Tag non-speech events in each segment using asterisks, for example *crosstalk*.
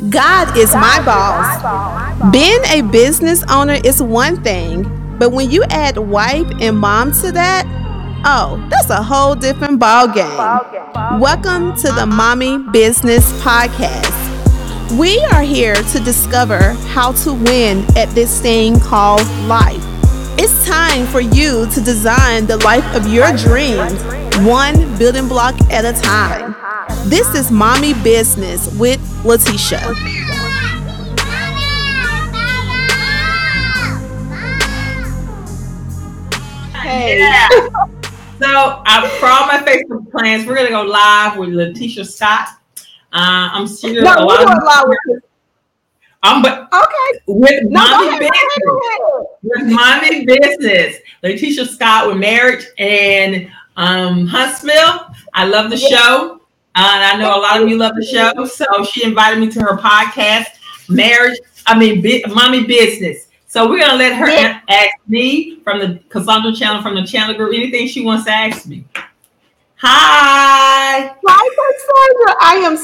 God is my boss. Being a business owner is one thing, but when you add wife and mom to that, oh, that's a whole different ball game. Welcome to the Mommy Business Podcast. We are here to discover how to win at this thing called life. It's time for you to design the life of your dreams, one building block at a time. This is Mommy Business with Letitia. Hey. Yeah. *laughs* so I, for all my Facebook plans, we're gonna go live with Letitia Scott. Uh, I'm sure no, a lot of live with um, but okay, with no, mommy business, with mommy business, Letitia Scott with marriage and um Huntsville. I love the show. And I know a lot of you love the show. So she invited me to her podcast, Marriage, I mean, bi- Mommy Business. So we're going to let her yeah. ask me from the Cassandra Chandler, from the Chandler Group, anything she wants to ask me. Hi. Hi, Cassandra. I am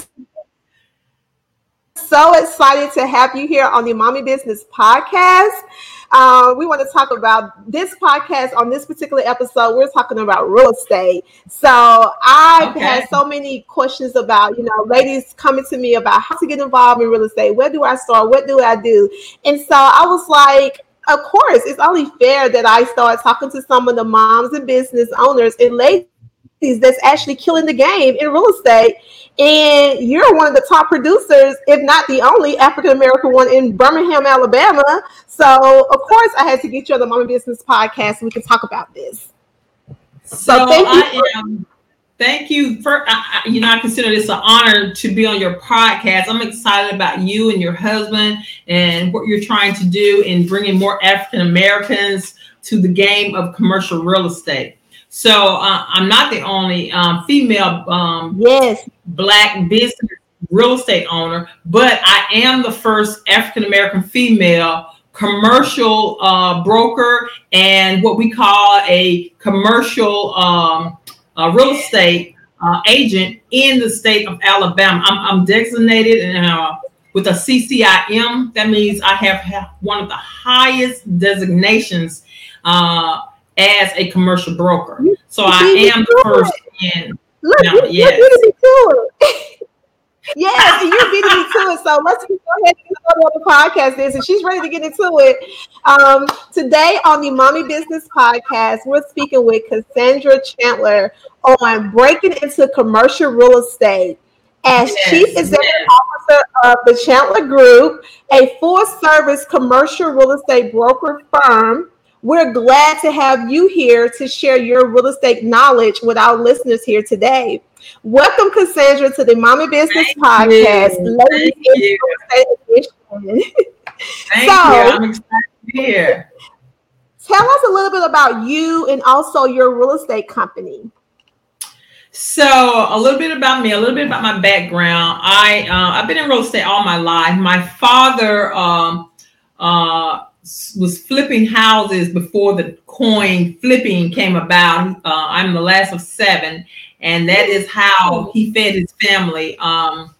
so excited to have you here on the Mommy Business Podcast. Uh, we want to talk about this podcast on this particular episode. We're talking about real estate. So I've okay. had so many questions about, you know, ladies coming to me about how to get involved in real estate. Where do I start? What do I do? And so I was like, of course, it's only fair that I start talking to some of the moms and business owners and ladies that's actually killing the game in real estate. And you're one of the top producers, if not the only African American one in Birmingham, Alabama. So, of course, I had to get you on the Mama Business podcast so we can talk about this. So, so thank you. I am. Thank you for you know I consider this an honor to be on your podcast. I'm excited about you and your husband and what you're trying to do in bringing more African Americans to the game of commercial real estate. So uh, I'm not the only um, female um, yes black business real estate owner, but I am the first African American female commercial uh, broker and what we call a commercial um, uh, real estate uh, agent in the state of Alabama. I'm, I'm designated and uh, with a CCIM. That means I have one of the highest designations uh, as a commercial broker. So I am the first in. Look, you, *laughs* yes. *laughs* you're beating me to it. yes, you're beating me to it. So let's go ahead and go to the podcast is, and she's ready to get into it. Um, today on the Mommy Business Podcast, we're speaking with Cassandra Chandler on breaking into commercial real estate as yes, Chief Executive yes. Officer of the Chandler Group, a full service commercial real estate broker firm we're glad to have you here to share your real estate knowledge with our listeners here today. Welcome, Cassandra, to the Mommy Business Thank Podcast. Ladies Thank you. Thank so, you. I'm excited to be here. Tell us a little bit about you and also your real estate company. So, a little bit about me, a little bit about my background. I uh, I've been in real estate all my life. My father um, uh, was flipping houses before the coin flipping came about. Uh, I'm the last of seven, and that is how he fed his family, um,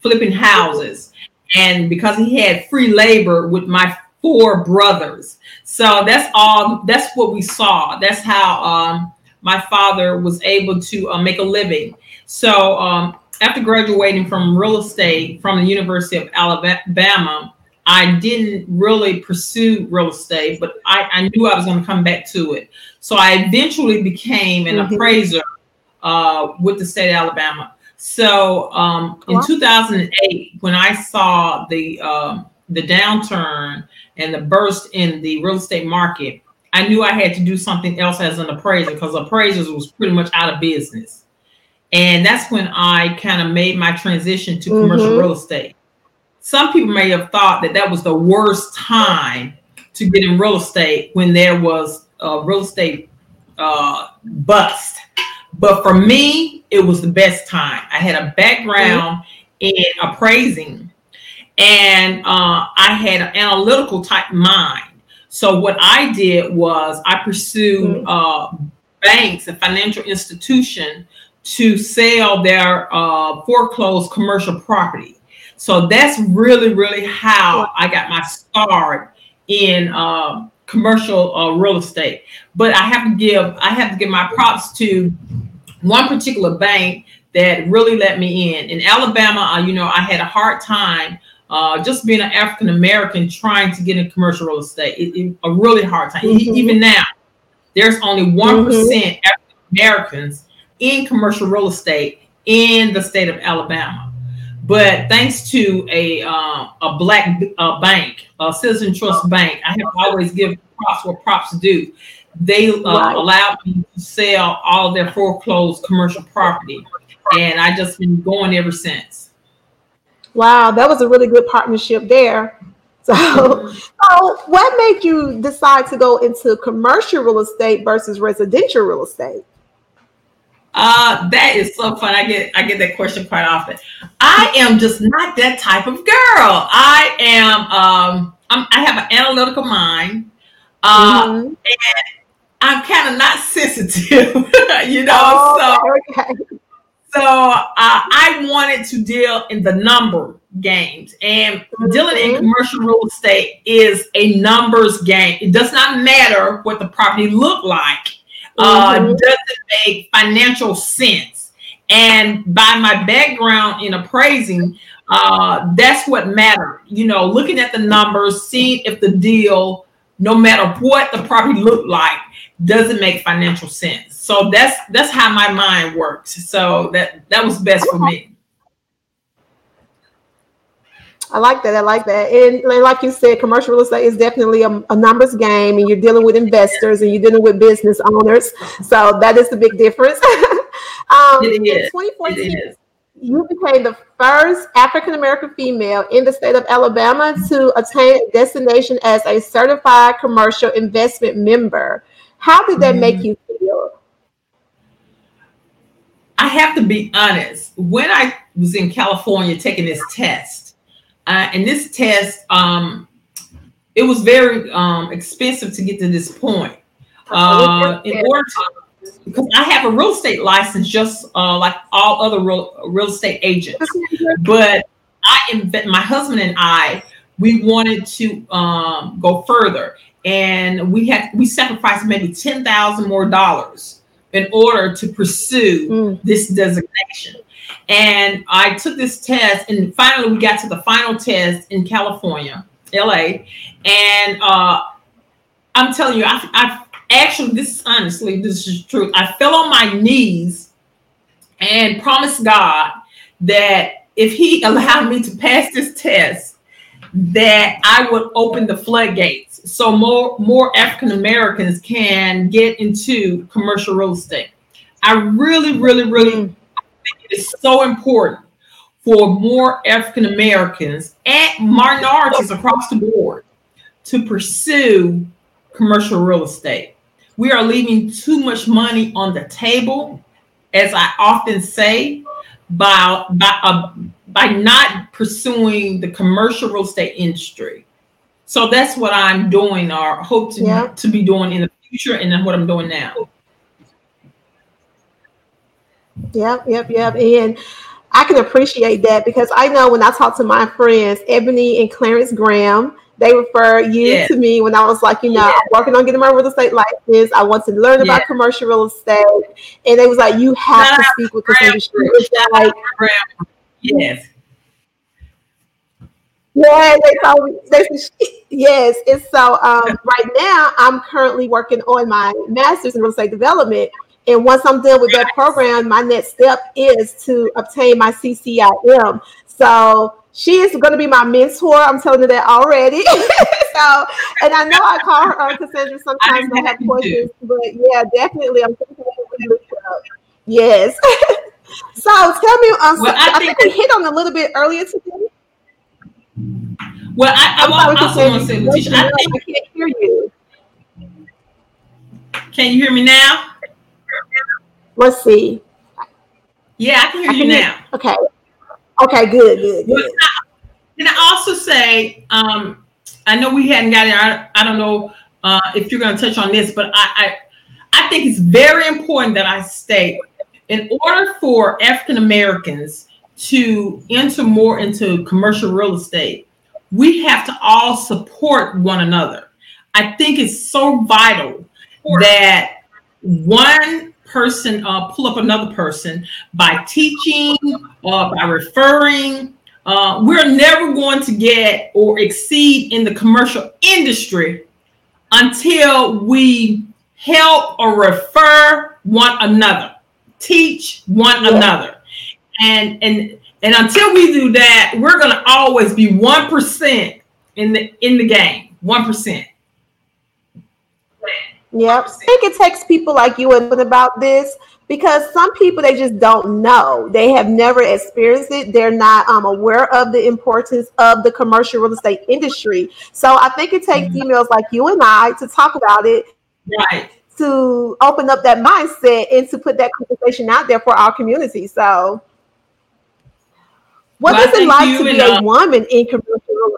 flipping houses. And because he had free labor with my four brothers, so that's all. That's what we saw. That's how um, my father was able to uh, make a living. So um, after graduating from real estate from the University of Alabama, I didn't really pursue real estate, but I, I knew I was going to come back to it. So I eventually became an mm-hmm. appraiser uh, with the state of Alabama. So um, in 2008, when I saw the uh, the downturn and the burst in the real estate market, I knew I had to do something else as an appraiser because appraisers was pretty much out of business. And that's when I kind of made my transition to commercial mm-hmm. real estate some people may have thought that that was the worst time to get in real estate when there was a real estate uh, bust. But for me, it was the best time. I had a background mm-hmm. in appraising and uh, I had an analytical type mind. So what I did was I pursued mm-hmm. uh, banks and financial institution to sell their uh, foreclosed commercial property. So that's really, really how I got my start in uh, commercial uh, real estate. But I have to give I have to give my props to one particular bank that really let me in. In Alabama, uh, you know, I had a hard time uh, just being an African American trying to get in commercial real estate. It, it, a really hard time. Mm-hmm. Even now, there's only one mm-hmm. African Americans in commercial real estate in the state of Alabama. But thanks to a uh, a black uh, bank, a Citizen Trust Bank, I have always given props what props do. They uh, right. allowed me to sell all their foreclosed commercial property, and I just been going ever since. Wow, that was a really good partnership there. So, so what made you decide to go into commercial real estate versus residential real estate? Uh, that is so fun. I get I get that question quite often. I am just not that type of girl. I am um I'm, i have an analytical mind. Uh, mm-hmm. and I'm kind of not sensitive, *laughs* you know. Oh, so okay. so uh, I wanted to deal in the number games, and mm-hmm. dealing in commercial real estate is a numbers game. It does not matter what the property looked like uh, mm-hmm. doesn't make financial sense. And by my background in appraising, uh, that's what mattered. You know, looking at the numbers, seeing if the deal, no matter what the property looked like, doesn't make financial sense. So that's that's how my mind works. So that that was best for me. I like that. I like that. And like you said, commercial real estate is definitely a, a, numbers game, and you're dealing with investors and you're dealing with business owners. So that is the big difference. *laughs* um, in 2014, you became the first African American female in the state of Alabama to attain a destination as a certified commercial investment member. How did that mm-hmm. make you feel? I have to be honest. When I was in California taking this test, uh, and this test, um, it was very um, expensive to get to this point. Uh, in order to, because I have a real estate license, just uh, like all other real, real estate agents, but I my husband and I we wanted to um, go further, and we had we sacrificed maybe ten thousand more dollars in order to pursue mm. this designation. And I took this test, and finally we got to the final test in California, LA. And uh, I'm telling you, I, I actually, this is honestly, this is true. I fell on my knees and promised God that if He *laughs* allowed me to pass this test, that I would open the floodgates so more more African Americans can get into commercial real estate. I really, really, really mm is so important for more African Americans and minorities across the board to pursue commercial real estate. We are leaving too much money on the table, as I often say, by by uh, by not pursuing the commercial real estate industry. So that's what I'm doing, or hope to, yeah. to be doing in the future, and then what I'm doing now. Yep, yep, yep. And I can appreciate that because I know when I talk to my friends, Ebony and Clarence Graham, they refer you yeah. to me when I was like, you know, yeah. I'm working on getting my real estate license. I want to learn yeah. about commercial real estate. And they was like, you have to speak with Cassandra Street. Like, yes. Yeah, they told me. They, yes, and so um, right now I'm currently working on my master's in real estate development, and once I'm done with that program, my next step is to obtain my CCIM. So she is going to be my mentor. I'm telling you that already. *laughs* so, and I know I call her uh, Cassandra sometimes I have *laughs* questions, but yeah, definitely, I'm thinking Yes. *laughs* so tell me, um, well, so I, I, think, we hit on a little bit earlier today. Well, I, I, I also want to say, Letitia, I, think, I can't hear you. Can you hear me now? Let's see. Yeah, I can hear I you now. Okay. Okay, good, good, good. Can I also say, um, I know we hadn't got it. I, I don't know uh, if you're going to touch on this, but I, I, I think it's very important that I state in order for African Americans to enter more into commercial real estate, we have to all support one another. I think it's so vital that one person uh, pull up another person by teaching or by referring. Uh, we're never going to get or exceed in the commercial industry until we help or refer one another, teach one yeah. another. And and and until we do that, we're gonna always be one percent in the in the game. One percent. Yep. I think it takes people like you and about this because some people they just don't know. They have never experienced it. They're not um, aware of the importance of the commercial real estate industry. So I think it takes mm-hmm. emails like you and I to talk about it. Right. To open up that mindset and to put that conversation out there for our community. So what well, is it like to be a uh, woman in commercial real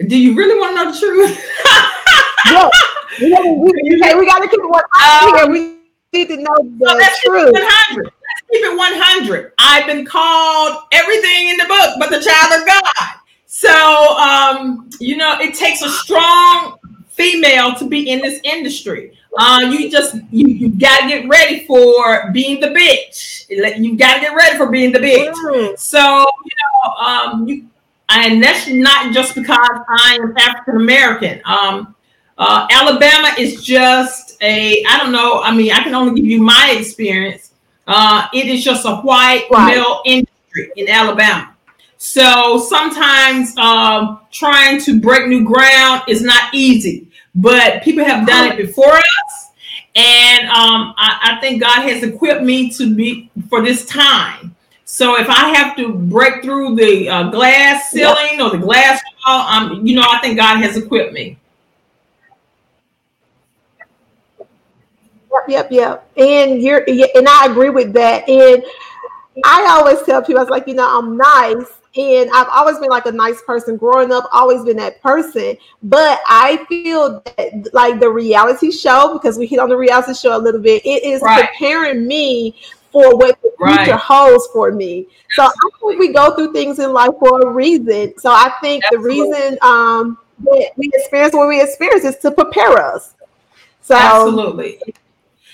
estate? Do you really want to know the truth? *laughs* yeah. We, we, *laughs* hey, we got to keep it 100 um, here. We need to know the so truth. 100. Let's keep it 100. I've been called everything in the book but the child of God. So, um, you know, it takes a strong female to be in this industry. Uh, you just you, you gotta get ready for being the bitch. You gotta get ready for being the bitch. Mm. So you know, um, you and that's not just because I am African American. Um, uh, Alabama is just a, I don't know. I mean, I can only give you my experience. Uh, it is just a white right. male industry in Alabama. So sometimes um, trying to break new ground is not easy, but people have done it before us. And um, I, I think God has equipped me to be for this time. So if I have to break through the uh, glass ceiling or the glass wall, um, you know, I think God has equipped me. Yep, yep, yep. And you're, and I agree with that. And I always tell people, I was like, you know, I'm nice, and I've always been like a nice person growing up, always been that person. But I feel that like the reality show, because we hit on the reality show a little bit, it is right. preparing me for what the right. future holds for me. So I think we go through things in life for a reason. So I think Absolutely. the reason um, that we experience what we experience is to prepare us. So Absolutely.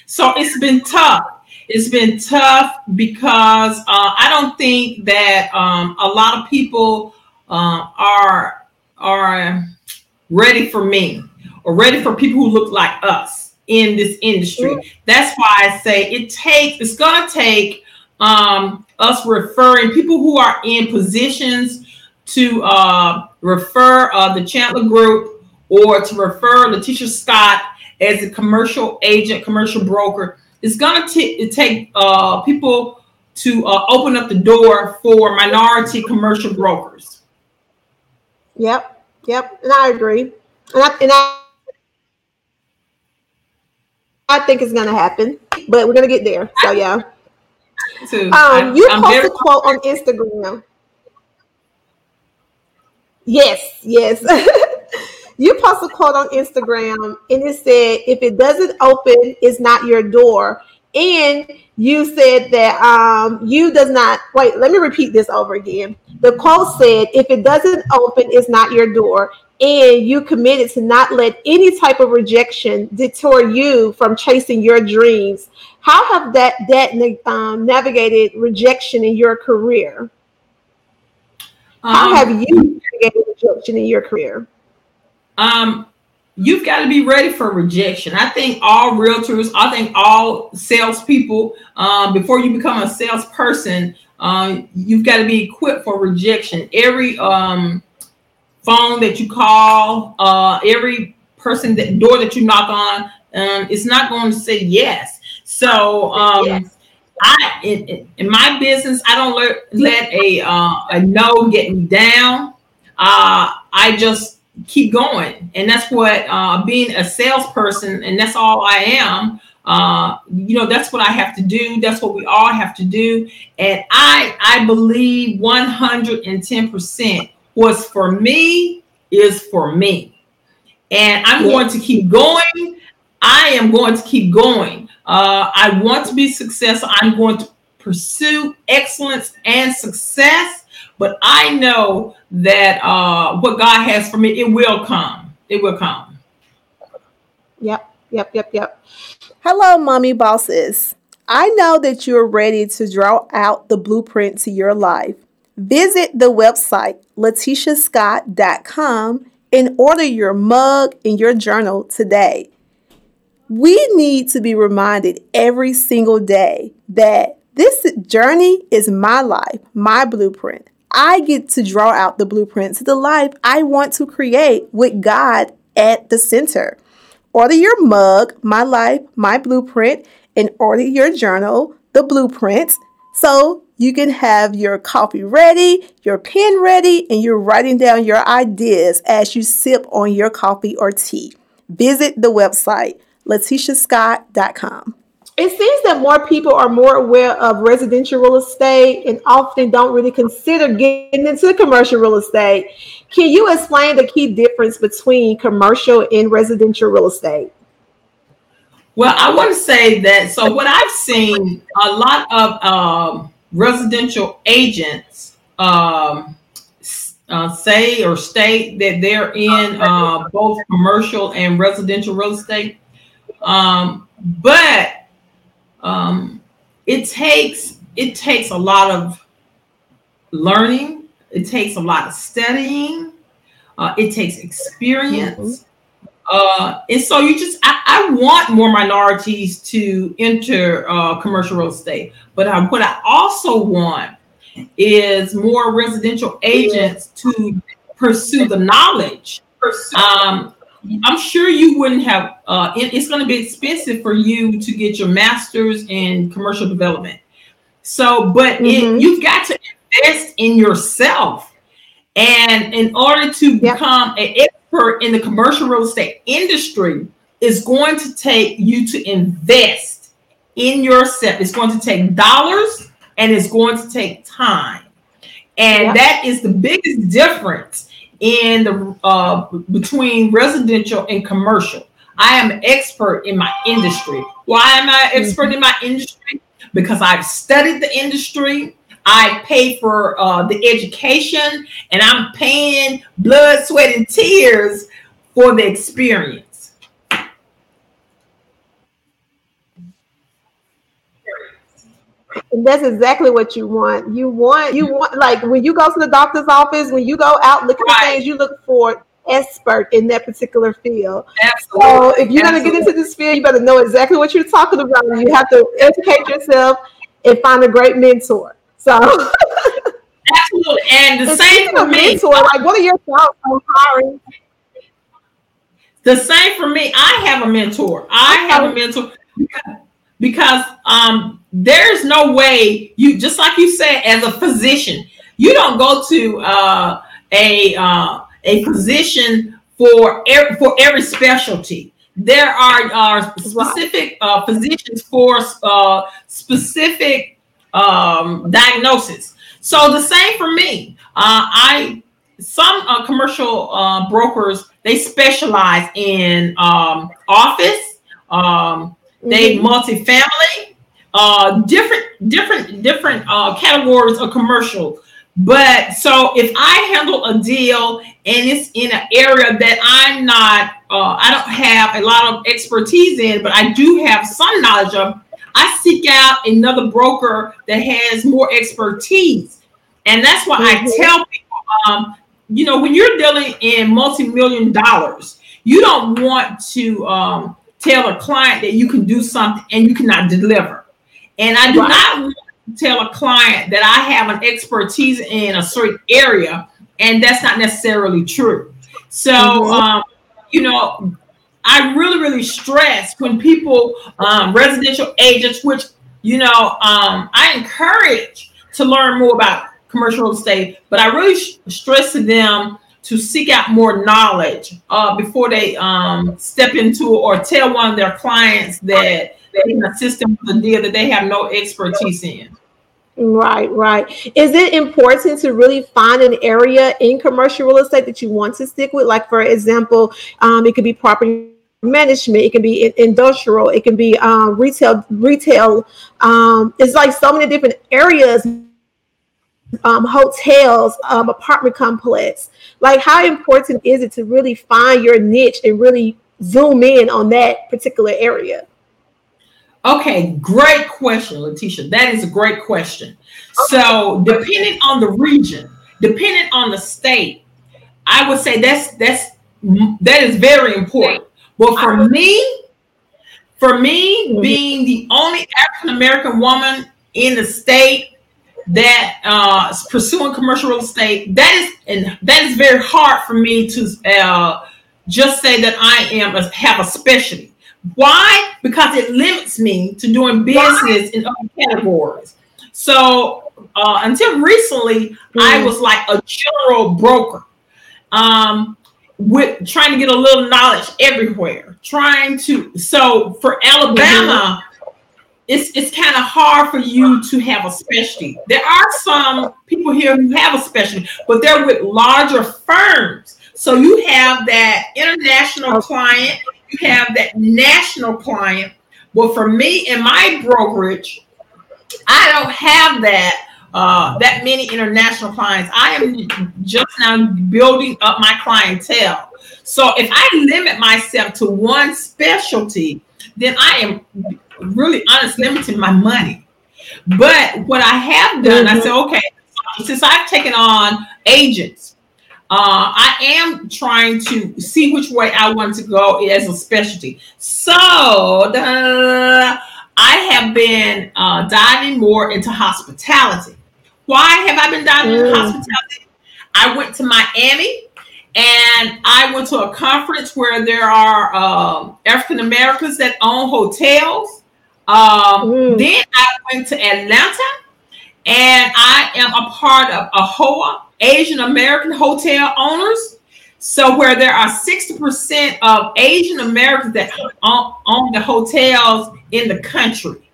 So it's been tough. It's been tough because uh, I don't think that um, a lot of people uh, are are ready for me or ready for people who look like us in this industry. That's why I say it takes. It's gonna take um, us referring people who are in positions to uh, refer uh, the Chandler Group or to refer Letitia Scott as a commercial agent, commercial broker. It's going to take uh, people to uh, open up the door for minority commercial brokers. Yep, yep, and I agree, and I, and I, I think it's going to happen, but we're going to get there. So yeah. Um, you posted a quote on Instagram. Yes, yes. *laughs* you post a quote on Instagram and it said, if it doesn't open, it's not your door. And you said that um, you does not wait, let me repeat this over again. The quote said, if it doesn't open, it's not your door. And you committed to not let any type of rejection deter you from chasing your dreams. How have that that um, navigated rejection in your career? How um, have you navigated rejection in your career? Um, you've got to be ready for rejection. I think all realtors, I think all salespeople, um, before you become a salesperson, uh, you've got to be equipped for rejection. Every um, phone that you call, uh, every person that door that you knock on, um, it's not going to say yes. So um, yes. I in, in, my business, I don't let, let a uh, a no get me down. Uh, I just keep going. And that's what uh, being a salesperson, and that's all I am. Uh, you know, that's what I have to do. That's what we all have to do. And I, I believe 110% was for me is for me. And I'm yeah. going to keep going. I am going to keep going. Uh, I want to be successful. I'm going to pursue excellence and success. But I know that uh, what God has for me, it will come. It will come. Yep, yep, yep, yep. Hello, mommy bosses. I know that you're ready to draw out the blueprint to your life. Visit the website letitiascott.com and order your mug and your journal today. We need to be reminded every single day that this journey is my life, my blueprint. I get to draw out the blueprint to the life I want to create with God at the center. Order your mug, My Life, My Blueprint, and order your journal, The Blueprint, so you can have your coffee ready, your pen ready, and you're writing down your ideas as you sip on your coffee or tea. Visit the website, letitiascott.com. It seems that more people are more aware of residential real estate and often don't really consider getting into commercial real estate. Can you explain the key difference between commercial and residential real estate? Well, I want to say that so what I've seen a lot of um, residential agents um, uh, say or state that they're in uh, both commercial and residential real estate. Um, but um, it takes it takes a lot of learning. It takes a lot of studying. Uh, it takes experience. Mm-hmm. Uh, and so you just, I, I, want more minorities to enter uh, commercial real estate, but I, what I also want is more residential agents to pursue the knowledge. Um, I'm sure you wouldn't have. Uh, it, it's going to be expensive for you to get your master's in commercial development. So, but mm-hmm. it, you've got to invest in yourself, and in order to become an expert in the commercial real estate industry, is going to take you to invest in yourself. It's going to take dollars, and it's going to take time, and that is the biggest difference in the uh, between residential and commercial. I am an expert in my industry. Why am I expert in my industry? Because I've studied the industry. I pay for uh, the education, and I'm paying blood, sweat, and tears for the experience. And that's exactly what you want. You want you want like when you go to the doctor's office, when you go out looking right. for things, you look for expert in that particular field. Absolutely. So if you're going to get into this field, you better know exactly what you're talking about. You have to educate yourself and find a great mentor. So *laughs* absolutely, and the and same for me. Mentor, like, what are your thoughts on hiring? The same for me. I have a mentor. I have a mentor because um, there's no way you just like you said as a physician you don't go to uh, a uh, a physician for every, for every specialty. There are, are specific uh, physicians for uh, specific um, diagnosis. So the same for me. Uh, i some uh, commercial brokers they specialize in um, office um, they mm-hmm. multifamily, uh, different, different, different uh, categories of commercial. But so if I handle a deal and it's in an area that I'm not, uh, I don't have a lot of expertise in, but I do have some knowledge of, I seek out another broker that has more expertise. And that's why mm-hmm. I tell people, um, you know, when you're dealing in multi-million dollars, you don't want to um, tell a client that you can do something and you cannot deliver. And I do right. not want to tell a client that I have an expertise in a certain area, and that's not necessarily true. So, mm-hmm. um, you know, I really, really stress when people, um, residential agents, which, you know, um, I encourage to learn more about commercial real estate, but I really sh- stress to them to seek out more knowledge uh, before they um, step into or tell one of their clients that they can assist them with a deal that they have no expertise in. Right, right. Is it important to really find an area in commercial real estate that you want to stick with? Like, for example, um, it could be property management, it can be industrial, it can be um, retail. Retail. Um, it's like so many different areas. Um, hotels, um, apartment complex. Like, how important is it to really find your niche and really zoom in on that particular area? Okay, great question, Letitia. That is a great question. Okay. So, depending on the region, depending on the state, I would say that's that's that is very important. But for me, for me, mm-hmm. being the only African American woman in the state that uh, pursuing commercial real estate, that is and that is very hard for me to uh, just say that I am a, have a specialty. Why? Because it limits me to doing business in other categories. So uh, until recently, mm-hmm. I was like a general broker. Um, with trying to get a little knowledge everywhere, trying to so for Alabama, mm-hmm. It's it's kind of hard for you to have a specialty. There are some people here who have a specialty, but they're with larger firms. So you have that international client, you have that national client. But for me in my brokerage, I don't have that uh, that many international clients. I am just now building up my clientele. So if I limit myself to one specialty, then I am really honest limiting my money. But what I have done, mm-hmm. I said, okay, since I've taken on agents, uh, I am trying to see which way I want to go as a specialty. So I have been uh, diving more into hospitality. Why have I been diving mm. into hospitality? I went to Miami and I went to a conference where there are um, African Americans that own hotels. Um, mm. Then I went to Atlanta and I am a part of AAHOA, Asian American Hotel Owners. So where there are 60% of Asian Americans that own, own the hotels in the country.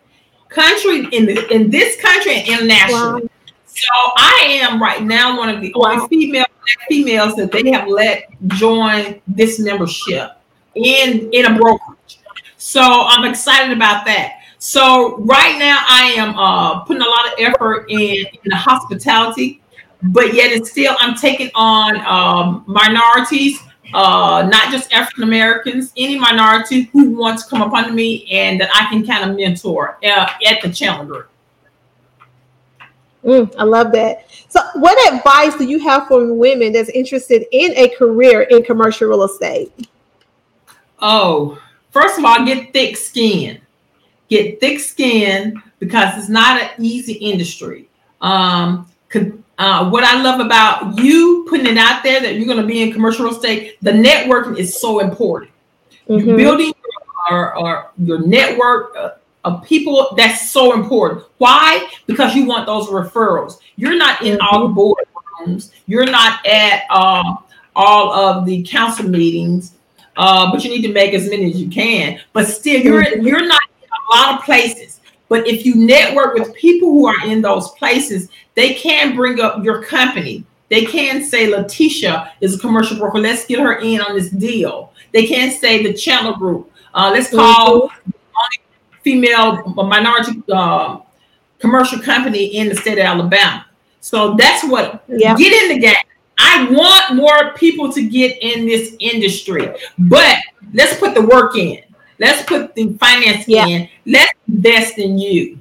Country in the in this country and internationally. Wow. So I am right now one of the only female females that they have let join this membership in in a brokerage. So I'm excited about that. So right now I am uh, putting a lot of effort in, in the hospitality, but yet it's still I'm taking on um, minorities, uh, not just African Americans, any minority who wants to come up under me and that I can kind of mentor uh, at the Chandler Mm, I love that. So, what advice do you have for women that's interested in a career in commercial real estate? Oh, first of all, get thick skin. Get thick skin because it's not an easy industry. Um, uh, what I love about you putting it out there that you're going to be in commercial real estate, the networking is so important. Mm-hmm. You're building your, or, your network, uh, of people that's so important. Why? Because you want those referrals. You're not in all the board rooms you're not at um, all of the council meetings uh, but you need to make as many as you can. But still you're you're not a lot of places but if you network with people who are in those places they can bring up your company they can say letitia is a commercial broker let's get her in on this deal they can say the Chandler Group uh, let's call mm-hmm female minority uh, commercial company in the state of Alabama. So that's what yeah. get in the game. I want more people to get in this industry, but let's put the work in. Let's put the finance yeah. in. Let's invest in you.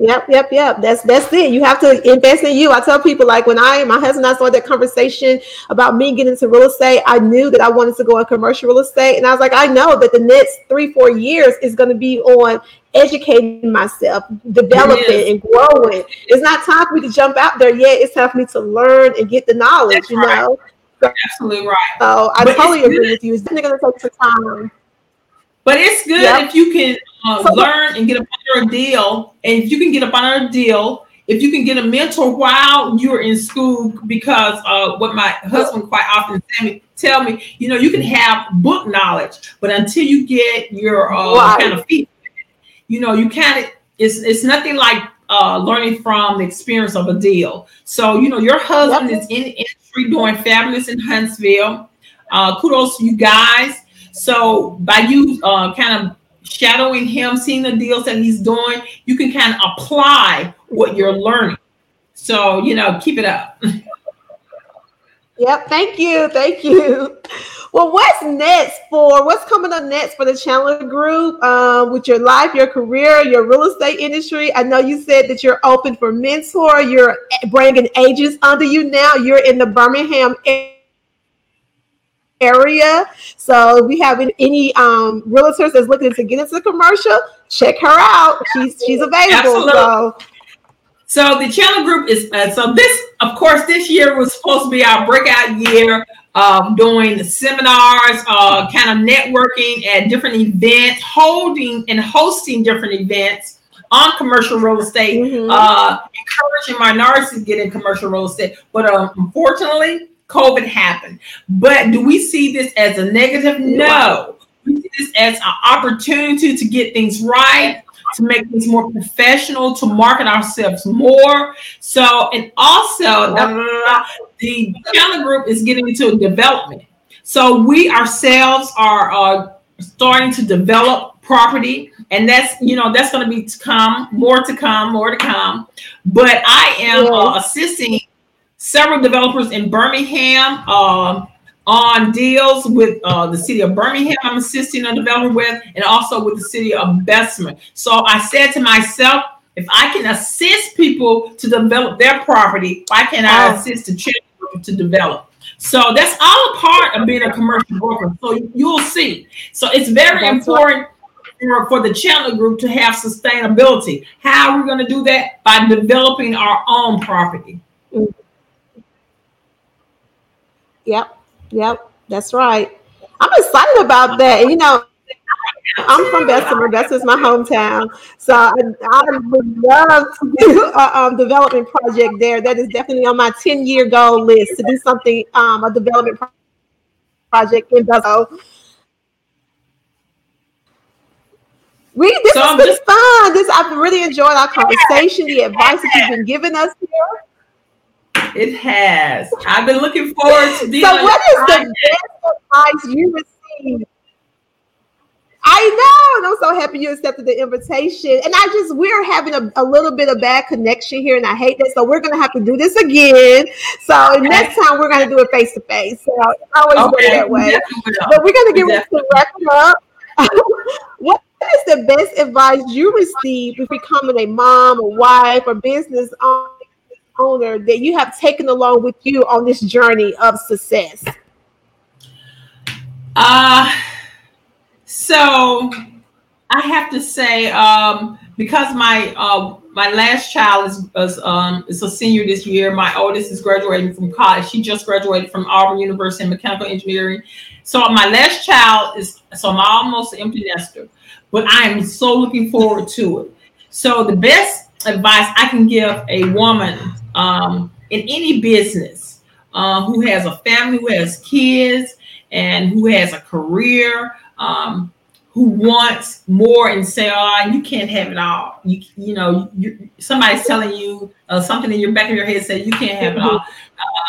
Yep, yep, yep. That's that's it. You have to invest in you. I tell people like when I my husband and I started that conversation about me getting into real estate, I knew that I wanted to go in commercial real estate. And I was like, I know that the next three, four years is going to be on educating myself, developing and growing. It's not time for me to jump out there yet. It's time for me to learn and get the knowledge, that's you right. know. Absolutely right. So I but totally agree with you. It's definitely gonna take some time. But it's good yep. if you can uh, so, learn and get up under a deal. And if you can get up under a deal, if you can get a mentor while you're in school, because uh, what my husband quite often tell me, tell me, you know, you can have book knowledge, but until you get your uh, right. kind of feet, you know, you kind of it's it's nothing like uh, learning from the experience of a deal. So you know, your husband yep. is in industry doing fabulous in Huntsville. Uh, kudos to you guys. So by you uh, kind of shadowing him, seeing the deals that he's doing, you can kind of apply what you're learning. So, you know, keep it up. *laughs* Yep. Thank you. Thank you. Well, what's next for what's coming up next for the Chandler Group um, with your life, your career, your real estate industry? I know you said that you're open for mentor. You're bringing agents under you now. You're in the Birmingham area. So, if we have any um, realtors that's looking to get into the commercial, check her out. She's she's available. Absolutely. So so the Chandler Group is uh, so this, of course, this year was supposed to be our breakout year of doing the seminars, uh, kind of networking at different events, holding and hosting different events on commercial real estate, mm-hmm. uh, encouraging minorities to get in commercial real estate. But um, unfortunately, COVID happened. But do we see this as a negative? No. We see this as an opportunity to get things right, to make this more professional, to market ourselves more. So, and also the Chandler Group is getting into development. So we ourselves are uh, starting to develop property, and that's you know that's going to be to come, more to come, more to come. But I am uh, assisting several developers in Birmingham. Uh, on deals with uh, the city of Birmingham, I'm assisting a developer with, and also with the city of Bessemer. So I said to myself, if I can assist people to develop their property, why can't I assist the children to develop? So that's all a part of being a commercial broker. So you'll see. So it's very that's important for, for the Chandler Group to have sustainability. How are we going to do that? By developing our own property. Yep. Yep, that's right. I'm excited about that. And, you know, I'm from Bessemer. Bessemer's my hometown. So I, I would love to do a um, development project there. That is definitely on my 10 year goal list to do something, um, a development project in Bessemer. We this so has been just, fun. This I've really enjoyed our conversation, the advice that you've been giving us here. It has. I've been looking forward to being. So, what is the best advice you received? I know, and I'm so happy you accepted the invitation. And I just we're having a, a little bit of bad connection here, and I hate that. So we're gonna have to do this again. So okay. next time we're gonna do it face to face. So it's always okay. that way. But we're gonna get ready to wrap it up. *laughs* what is the best advice you received with becoming a mom, a wife, or business owner? Owner that you have taken along with you on this journey of success? Uh, so I have to say, um, because my uh, my last child is, is um is a senior this year. My oldest is graduating from college. She just graduated from Auburn University in mechanical engineering. So my last child is so I'm almost empty nester, but I am so looking forward to it. So the best advice I can give a woman um, in any business uh, who has a family, who has kids, and who has a career, um, who wants more and say, "Oh, you can't have it all." You, you know, you, somebody's telling you uh, something in your back of your head say you can't have it all.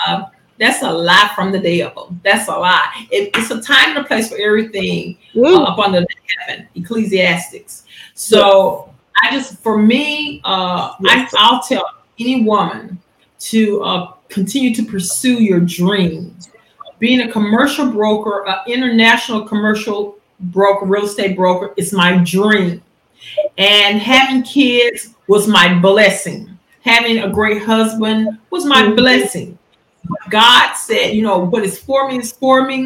Uh, that's a lie from the devil. That's a lie. It, it's a time and a place for everything uh, up under heaven. Ecclesiastes. So I just, for me, uh, I, I'll tell any woman to uh, continue to pursue your dreams. Being a commercial broker, an international commercial broker, real estate broker, is my dream. And having kids was my blessing. Having a great husband was my mm-hmm. blessing. God said, you know, what is for me is for me,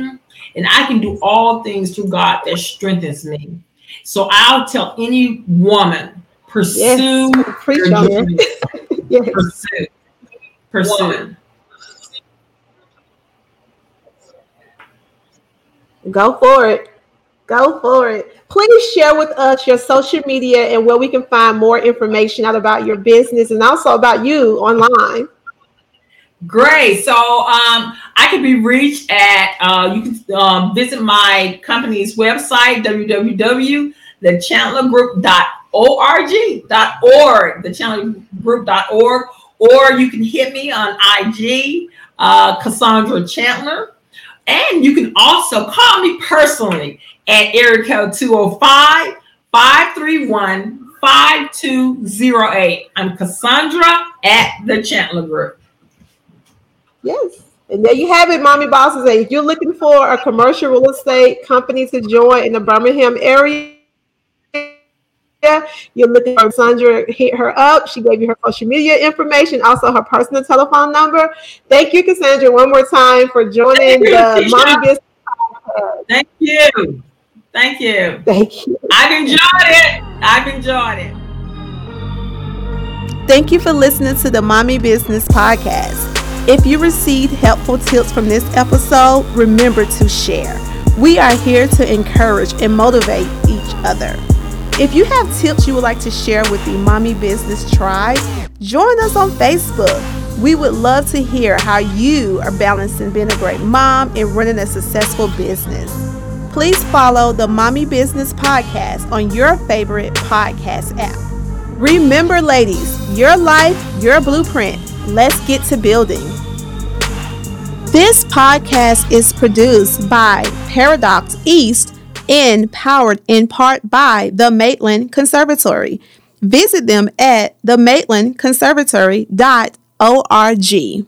and I can do all things through God that strengthens me. So I'll tell any woman, pursue yes. your dreams. *laughs* yes. Pursue. Pursue. Go for it. Go for it. Please share with us your social media and where we can find more information out about your business and also about you online. Great. So um, I can be reached at, uh, you can um, visit my company's website, www.thechandlergroup.org.org, thechandlergroup.org, or you can hit me on IG, uh, Cassandra Chandler. And you can also call me personally at area code 205 531 5208. I'm Cassandra at the Chandler Group. Yes. And there you have it, Mommy Bosses. If you're looking for a commercial real estate company to join in the Birmingham area, you're looking for Sandra, hit her up. She gave you her social media information, also her personal telephone number. Thank you, Cassandra, one more time for joining the Mommy Business Podcast. Thank you. Thank you. Thank you. I've enjoyed it. I've enjoyed it. Thank you for listening to the Mommy Business Podcast. If you received helpful tips from this episode, remember to share. We are here to encourage and motivate each other. If you have tips you would like to share with the Mommy Business Tribe, join us on Facebook. We would love to hear how you are balancing being a great mom and running a successful business. Please follow the Mommy Business Podcast on your favorite podcast app. Remember, ladies, your life, your blueprint. Let's get to building. This podcast is produced by Paradox East and powered in part by the Maitland Conservatory. Visit them at themaitlandconservatory.org.